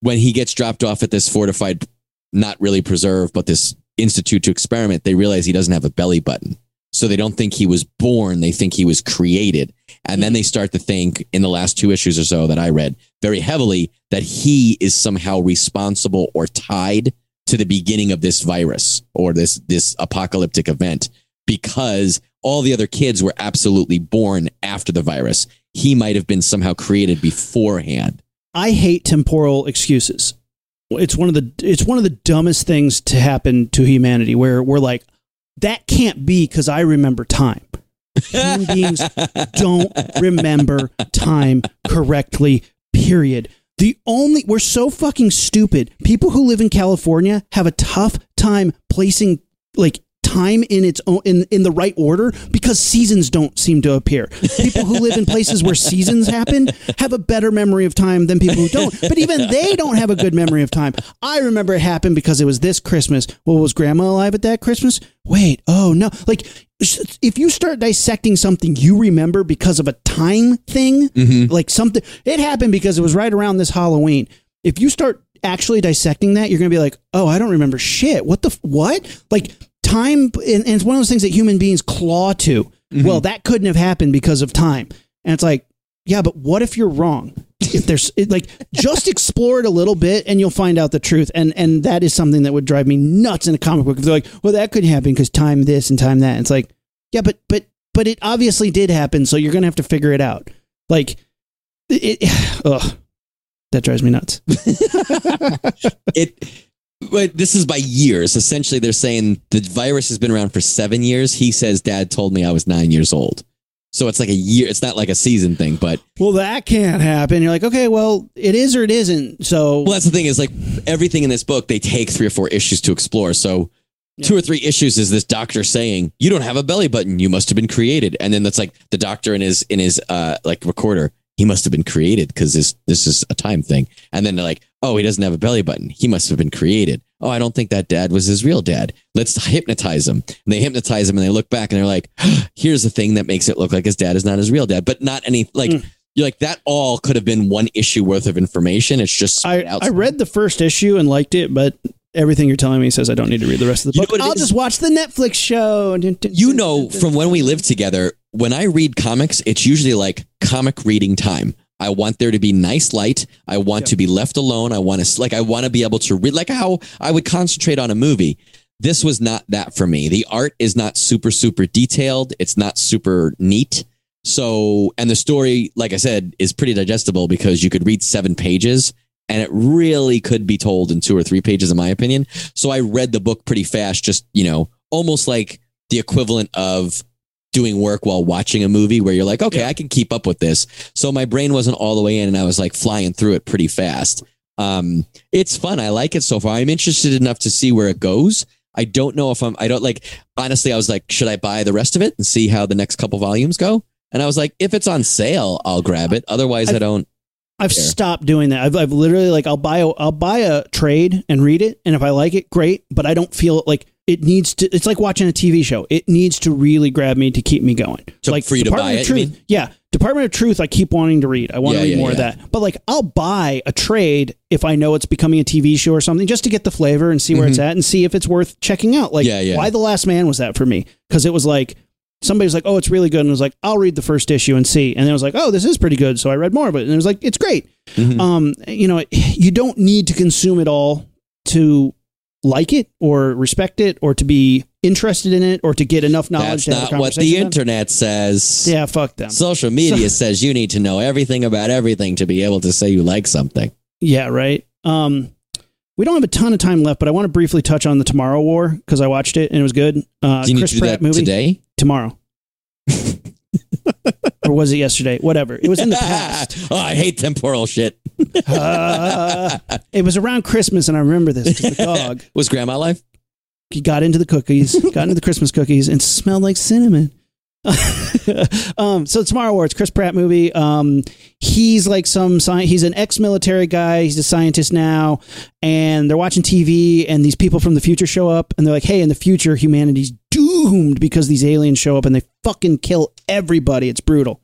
when he gets dropped off at this fortified not really preserved but this institute to experiment they realize he doesn't have a belly button. So they don't think he was born they think he was created. And then they start to think in the last two issues or so that i read very heavily that he is somehow responsible or tied to the beginning of this virus or this this apocalyptic event because all the other kids were absolutely born after the virus. He might have been somehow created beforehand I hate temporal excuses. It's one of the it's one of the dumbest things to happen to humanity where we're like that can't be cuz I remember time. Human beings don't remember time correctly. Period. The only we're so fucking stupid. People who live in California have a tough time placing like time in its own in, in the right order because seasons don't seem to appear. People who live in places where seasons happen have a better memory of time than people who don't. But even they don't have a good memory of time. I remember it happened because it was this Christmas. Well, was grandma alive at that Christmas? Wait, oh no. Like if you start dissecting something you remember because of a time thing, mm-hmm. like something it happened because it was right around this Halloween. If you start actually dissecting that, you're going to be like, "Oh, I don't remember shit. What the f- what?" Like time and, and it's one of those things that human beings claw to. Mm-hmm. Well, that couldn't have happened because of time. And it's like, yeah, but what if you're wrong? If there's it, like just explore it a little bit and you'll find out the truth. And and that is something that would drive me nuts in a comic book. If they're like, well, that could happen because time this and time that. It's like, yeah, but but but it obviously did happen, so you're gonna have to figure it out. Like it, ugh. That drives me nuts. it but this is by years. Essentially they're saying the virus has been around for seven years. He says dad told me i was nine years old. So it's like a year it's not like a season thing but Well, that can't happen. You're like, okay, well, it is or it isn't. So well that's the thing is like everything in this book they take three or four issues to explore. So two or three issues is this doctor saying you don't have a belly button. You must have been created. And then that's like the doctor in his in his uh like recorder he must have been created because this this is a time thing. And then they're like oh he doesn't have a belly button he must have been created oh i don't think that dad was his real dad let's hypnotize him and they hypnotize him and they look back and they're like here's the thing that makes it look like his dad is not his real dad but not any like Mm. you're like that all could have been one issue worth of information it's just I, I read the first issue and liked it, but everything you're telling me says I don't need to read the rest of the You know book. I'll is? just watch the Netflix show. you know from when we lived together when i read comics it's usually like comic reading time i want there to be nice light. I want to be left alone. I want to like i want to be able to read like how i would concentrate on a movie. This was not that for me. The art is not super super detailed. It's not super neat. So and the story like i said is pretty digestible because you could read seven pages and it really could be told in two or three pages in my opinion. So i read the book pretty fast just you know almost like the equivalent of doing work while watching a movie where you're like, okay, I can keep up with this. So my brain wasn't all the way in and I was like flying through it pretty fast. Um, it's fun. I like it so far. I'm interested enough to see where it goes. I don't know if I'm, I don't like, honestly, I was like, should I buy the rest of it and see how the next couple volumes go? And I was like, if it's on sale, I'll grab it. Otherwise, I, I've- don't. I've Fair. stopped doing that. I've, I've literally like I'll buy a I'll buy a trade and read it, and if I like it, great. But I don't feel like it needs to. It's like watching a TV show. It needs to really grab me to keep me going. So like for you to Department buy of it, Truth, mean? yeah. Department of Truth, I keep wanting to read. I want Yeah, to read yeah, more of that. But like, I'll buy a trade if I know it's becoming a TV show or something, just to get the flavor and see where it's at and see if it's worth checking out. Like, Mm-hmm. Yeah, yeah. Y the Last Man was that for me? Because it was like somebody's like, "Oh, it's really good," and I was like, "I'll read the first issue and see." And then I was like, "Oh, this is pretty good," so I read more of it, and it was like, "It's great." Mhm. Um, you know, you don't need to consume it all to like it or respect it or to be interested in it or to get enough knowledge That's to have not what the internet says. Yeah, fuck them. Social media says you need to know everything about everything to be able to say you like something. Yeah, right. Um, we don't have a ton of time left, but I want to briefly touch on the Tomorrow War because I watched it and it was good. Uh, Do you need Chris to do Pratt that movie today? tomorrow, or was it yesterday? Whatever. It was in the past. oh, I hate temporal shit. Uh, it was around Christmas, and I remember this 'cause the dog Was grandma alive? he got into the cookies, got into the Christmas cookies, and smelled like cinnamon. um, so tomorrow war, it's Chris Pratt movie. Um, he's like some sci- he's an ex-military guy. He's a scientist now, and they're watching TV, and these people from the future show up, and they're like, "Hey, in the future, humanity's doomed because these aliens show up and they fucking kill everybody. It's brutal."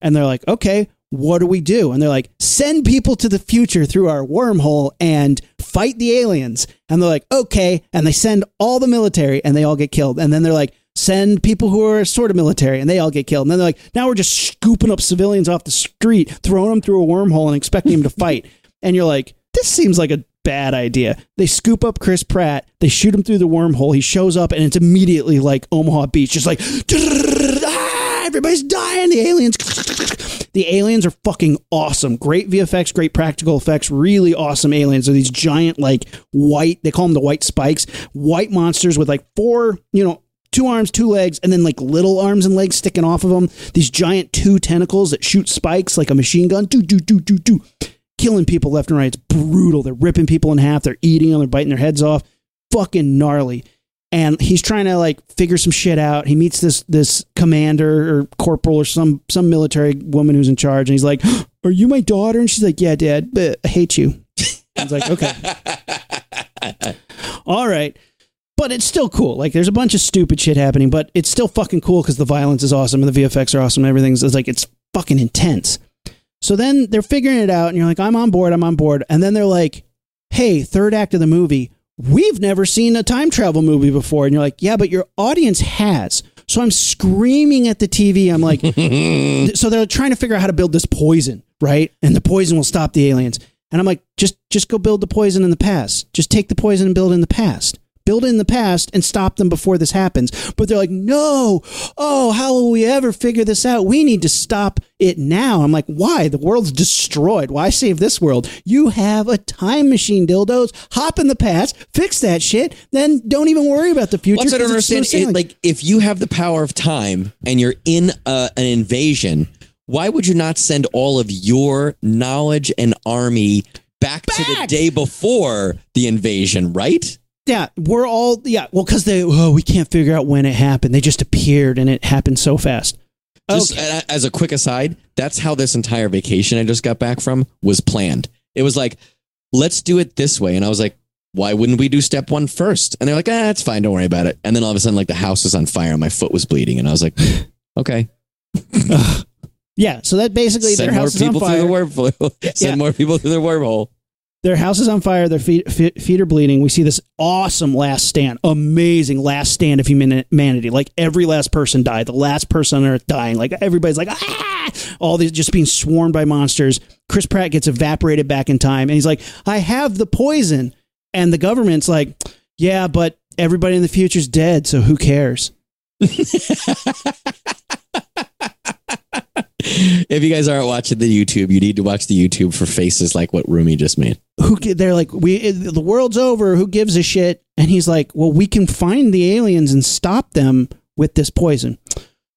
And they're like, "Okay." What do we do? And they're like, send people to the future through our wormhole and fight the aliens. And they're like, okay. And they send all the military and they all get killed. And then they're like, send people who are sort of military and they all get killed. And then they're like, now we're just scooping up civilians off the street, throwing them through a wormhole and expecting them to fight. And you're like, this seems like a bad idea. They scoop up Chris Pratt, they shoot him through the wormhole. He shows up and it's immediately like Omaha Beach, just like, "Ah, everybody's dying. The aliens. The aliens are fucking awesome. Great VFX, great practical effects, really awesome aliens. They're these giant, like white, they call them the white spikes, white monsters with like four, you know, two arms, two legs, and then like little arms and legs sticking off of them. These giant two tentacles that shoot spikes like a machine gun. Do, do, do, do, do. killing people left and right. It's brutal. They're ripping people in half. They're eating them. They're biting their heads off. Fucking gnarly. And he's trying to like figure some shit out. He meets this this commander or corporal or some some military woman who's in charge, and he's like, "Are you my daughter?" And she's like, "Yeah, Dad, but I hate you." I was like, "Okay, all right." But it's still cool. Like, there's a bunch of stupid shit happening, but it's still fucking cool because the violence is awesome and the VFX are awesome. And everything's it's like it's fucking intense. So then they're figuring it out, and you're like, I'm on board, I'm on board. And then they're like, hey, third act of the movie, we've never seen a time travel movie before. And you're like, yeah, but your audience has. So I'm screaming at the TV. I'm like, so they're trying to figure out how to build this poison, right? And the poison will stop the aliens. And I'm like, just just go build the poison in the past. Just take the poison and build in the past. Build in the past and stop them before this happens. But they're like, no, oh, how will we ever figure this out? We need to stop it now. I'm like, why? The world's destroyed. Why save this world? You have a time machine, dildos. Hop in the past, fix that shit, then don't even worry about the future. What's I don't 'cause it's smooth understand? It, like, if you have the power of time and you're in a, an invasion, why would you not send all of your knowledge and army back, to the day before the invasion? Right? Yeah, we're all yeah. Well, because they oh we can't figure out when it happened. They just appeared and it happened so fast. Just Okay. as a quick aside, that's how this entire vacation I just got back from was planned. It was like, let's do it this way, and I was like, why wouldn't we do step one first? And they're like, ah, it's fine, don't worry about it. And then all of a sudden, like the house was on fire and my foot was bleeding, and I was like, okay, Yeah, so that basically send their more house is on people through the fire. wormhole. send Yeah. more people through the wormhole. Their house is on fire. Their feet, feet are bleeding. We see this awesome last stand, amazing last stand of humanity. Like every last person died. The last person on Earth dying. Like everybody's like ah, all these just being swarmed by monsters. Chris Pratt gets evaporated back in time, and he's like, "I have the poison," and the government's like, "Yeah, but everybody in the future's dead, so who cares?" If you guys aren't watching the YouTube, you need to watch the YouTube for faces like what Rumi just made. who they're like we the world's over. Who gives a shit? And he's like well we can find the aliens and stop them with this poison.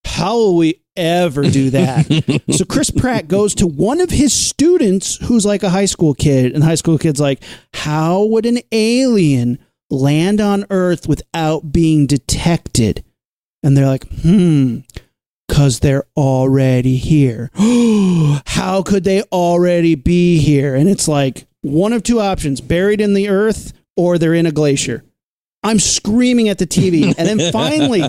How will we ever do that? So chris pratt goes to one of his students who's like a high school kid and the high school kid's like how would an alien land on earth without being detected? And they're like hmm because they're already here. How could they already be here? And it's like one of two options buried in the earth or they're in a glacier. I'm screaming at the TV. And then finally,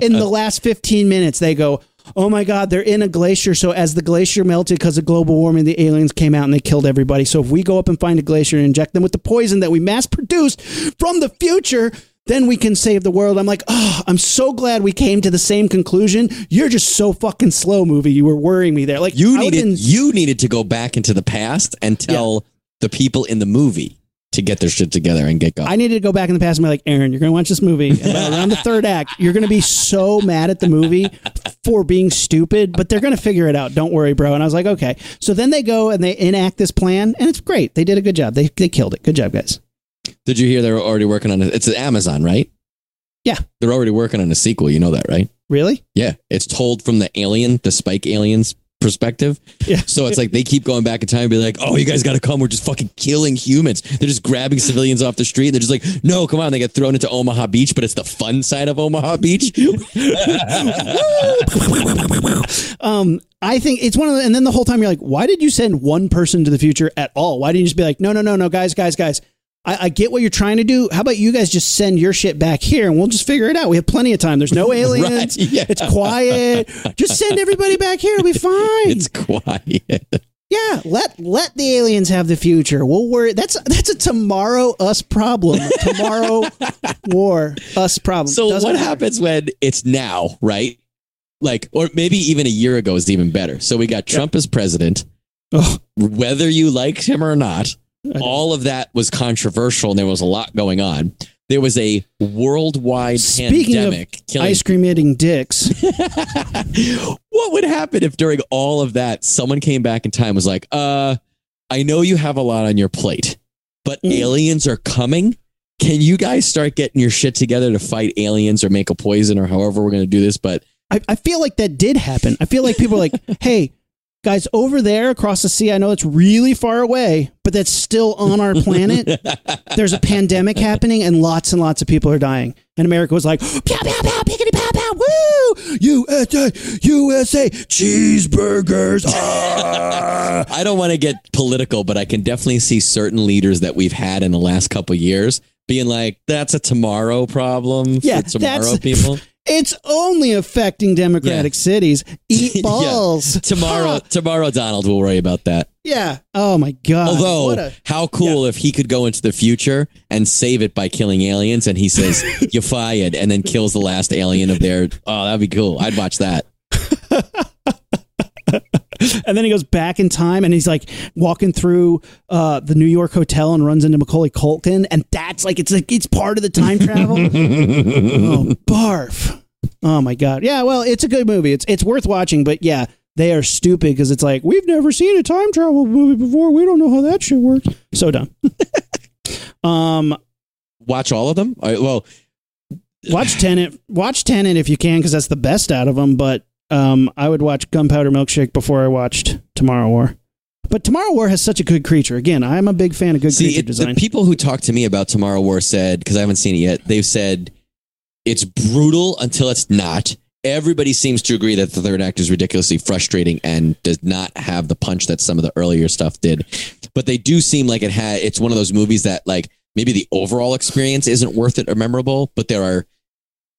in the last 15 minutes, they go, Oh my God, they're in a glacier. So as the glacier melted because of global warming, the aliens came out and they killed everybody. So if we go up and find a glacier and inject them with the poison that we mass produced from the future, then we can save the world. I'm like, oh, I'm so glad we came to the same conclusion. You're just so fucking slow, movie. You were worrying me there. Like You needed been- you needed to go back into the past and tell the people in the movie to get their shit together and get going. I needed to go back in the past and be like, Aaron, you're going to watch this movie. And around the third act, you're going to be so mad at the movie for being stupid, but they're going to figure it out. Don't worry, bro. And I was like, okay. So then they go and they enact this plan, and it's great. They did a good job. They, they killed it. Good job, guys. Did you hear they're already working on it? It's Amazon, right? Yeah. They're already working on a sequel. You know that, right? Really? Yeah. It's told from the alien, the Spike aliens perspective. Yeah. So it's like they keep going back in time and be like, oh, you guys got to come. We're just fucking killing humans. They're just grabbing civilians off the street. They're just like, no, come on. They get thrown into Omaha Beach, but it's the fun side of Omaha Beach. Um, I think it's one of the, and then the whole time you're like, why did you send one person to the future at all? Why didn't you just be like, no, no, no, no, guys, guys, guys. I, I get what you're trying to do. How about you guys just send your shit back here and we'll just figure it out? We have plenty of time. There's no aliens. yeah. It's quiet. Just send everybody back here. It'll be fine. it's quiet. yeah, let let the aliens have the future. We'll worry. That's that's a tomorrow us problem. Tomorrow war us problem. So Doesn't what matter. happens when it's now, right? Like, or maybe even a year ago is even better. So we got Trump as president. Ugh. Whether you like him or not. All of that was controversial and there was a lot going on. There was a worldwide Speaking of pandemic killing. ice cream eating dicks. what would happen if during all of that someone came back in time and was like, uh, I know you have a lot on your plate, but Mm. aliens are coming. Can you guys start getting your shit together to fight aliens or make a poison or however we're going to do this? But I, I feel like that did happen. I feel like people are like, hey, guys, over there across the sea, I know it's really far away, but that's still on our planet. There's a pandemic happening, and lots and lots of people are dying. And America was like, pow, pow, pow, pickety, pow, pow, woo! USA, USA, cheeseburgers. ah." I don't want to get political, but I can definitely see certain leaders that we've had in the last couple years being like, "That's a tomorrow problem Yeah, for tomorrow people." it's only affecting democratic cities. Eat Yeah. balls. Tomorrow, tomorrow, Donald will worry about that. Yeah. Oh my God. Although, a- how cool if he could go into the future and save it by killing aliens, and he says, "You're fired," and then kills the last alien of their. Oh, that'd be cool. I'd watch that. And then he goes back in time and he's like walking through uh, the New York hotel and runs into Macaulay Culkin, and that's like it's like it's part of the time travel. oh, barf! Oh my god! Yeah, well, it's a good movie. It's it's worth watching, but yeah, they are stupid because it's like we've never seen a time travel movie before. We don't know how that shit works. So dumb. um, Watch all of them. Right, well, watch Tenet. Watch Tenet if you can, because that's the best out of them. But um, I would watch Gunpowder Milkshake before I watched Tomorrow War. But Tomorrow War has such a good creature. Again, I'm a big fan of good See, creature it, design. the people who talk to me about Tomorrow War said because I haven't seen it yet. They've said it's brutal until it's not. Everybody seems to agree that the third act is ridiculously frustrating and does not have the punch that some of the earlier stuff did. But they do seem like it had. It's one of those movies that like maybe the overall experience isn't worth it or memorable, but there are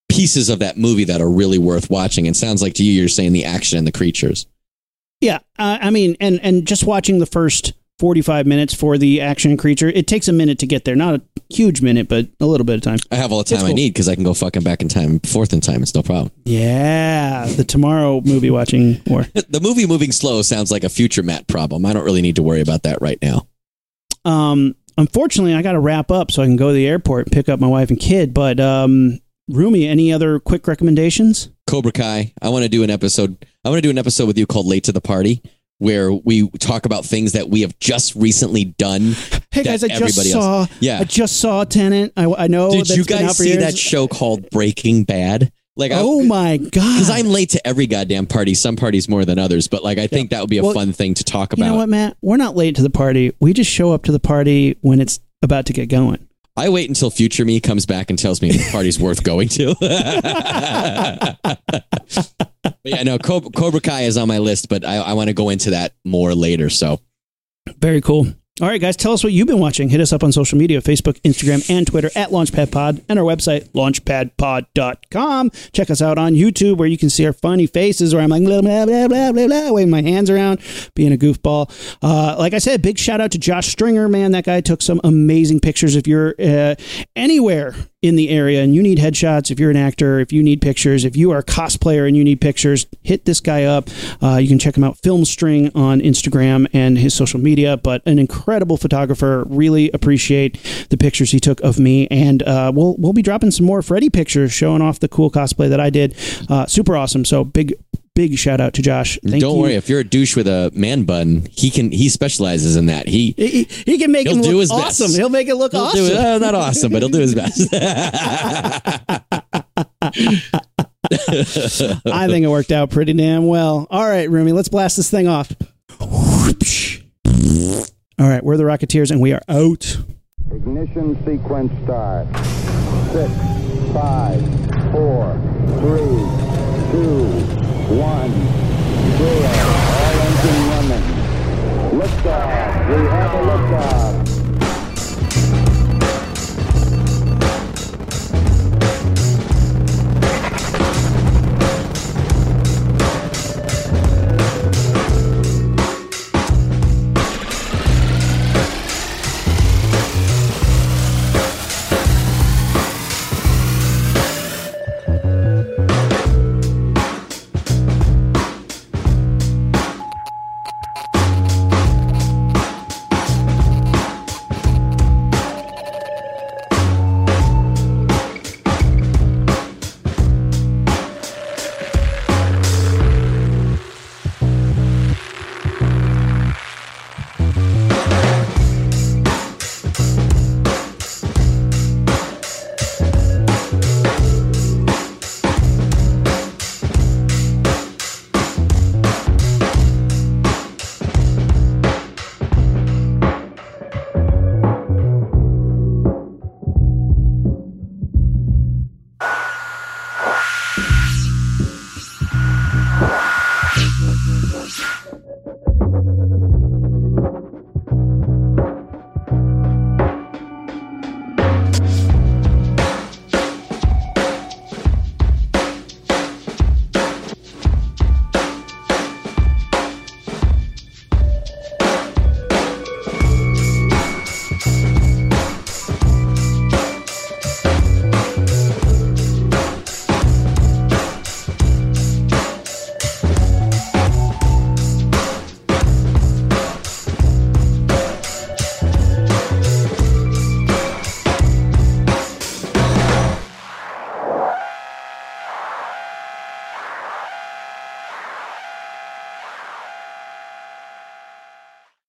pieces of that movie that are really worth watching. And sounds like to you, you're saying the action and the creatures. yeah, uh, I mean, and and just watching the first 45 minutes for the action creature, it takes a minute to get there. Not a huge minute, but a little bit of time. I have all the time It's I cool. need because I can go fucking back in time, forth in time. It's no problem. Yeah, the Tomorrow movie watching war. The movie moving slow sounds like a future Matt problem. I don't really need to worry about that right now. Um, unfortunately, I got to wrap up so I can go to the airport and pick up my wife and kid. But um, Rumi, any other quick recommendations? Cobra Kai. I want to do an episode. I want to do an episode with you called "Late to the Party," where we talk about things that we have just recently done. Hey guys, I just saw. else. Yeah. I just saw Tenet. I, I know. Did you guys see years. that show called Breaking Bad? Like, Oh my god! because I'm late to every goddamn party. Some parties more than others, but like I think that would be a Well, fun thing to talk about. You know what, Matt? We're not late to the party. We just show up to the party when it's about to get going. I wait until future me comes back and tells me the party's worth going to. but yeah, no, Cobra, Kai is on my list, but I, I want to go into that more later. So Very cool. All right, guys, tell us what you've been watching. Hit us up on social media Facebook, Instagram, and Twitter at LaunchpadPod and our website, launchpadpod.com. Check us out on YouTube where you can see our funny faces where I'm like, blah, blah, blah, blah, blah, blah, waving my hands around, being a goofball. Uh, like I said, big shout out to Josh Stringer, man. That guy took some amazing pictures. If you're uh, anywhere in the area and you need headshots, if you're an actor, if you need pictures, if you are a cosplayer and you need pictures, hit this guy up. Uh, you can check him out, Filmstring on Instagram and his social media. But an incredible photographer. Really appreciate the pictures he took of me, and uh, we'll we'll be dropping some more Freddy pictures showing off the cool cosplay that I did. Uh, super awesome. So big big shout out to Josh. Thank don't you. worry, if you're a douche with a man bun, he can he specializes in that. He He, he- he can make He'll it do look his best. awesome. He'll make it look he'll awesome. do it. uh, not awesome, but he'll do his best. I think it worked out pretty damn well. All right, Rumi, let's blast this thing off. All right, we're the Rocketeers and we are out. Ignition sequence start. Six, five, four, three, one, zero. All engine running. Liftoff. We have a liftoff.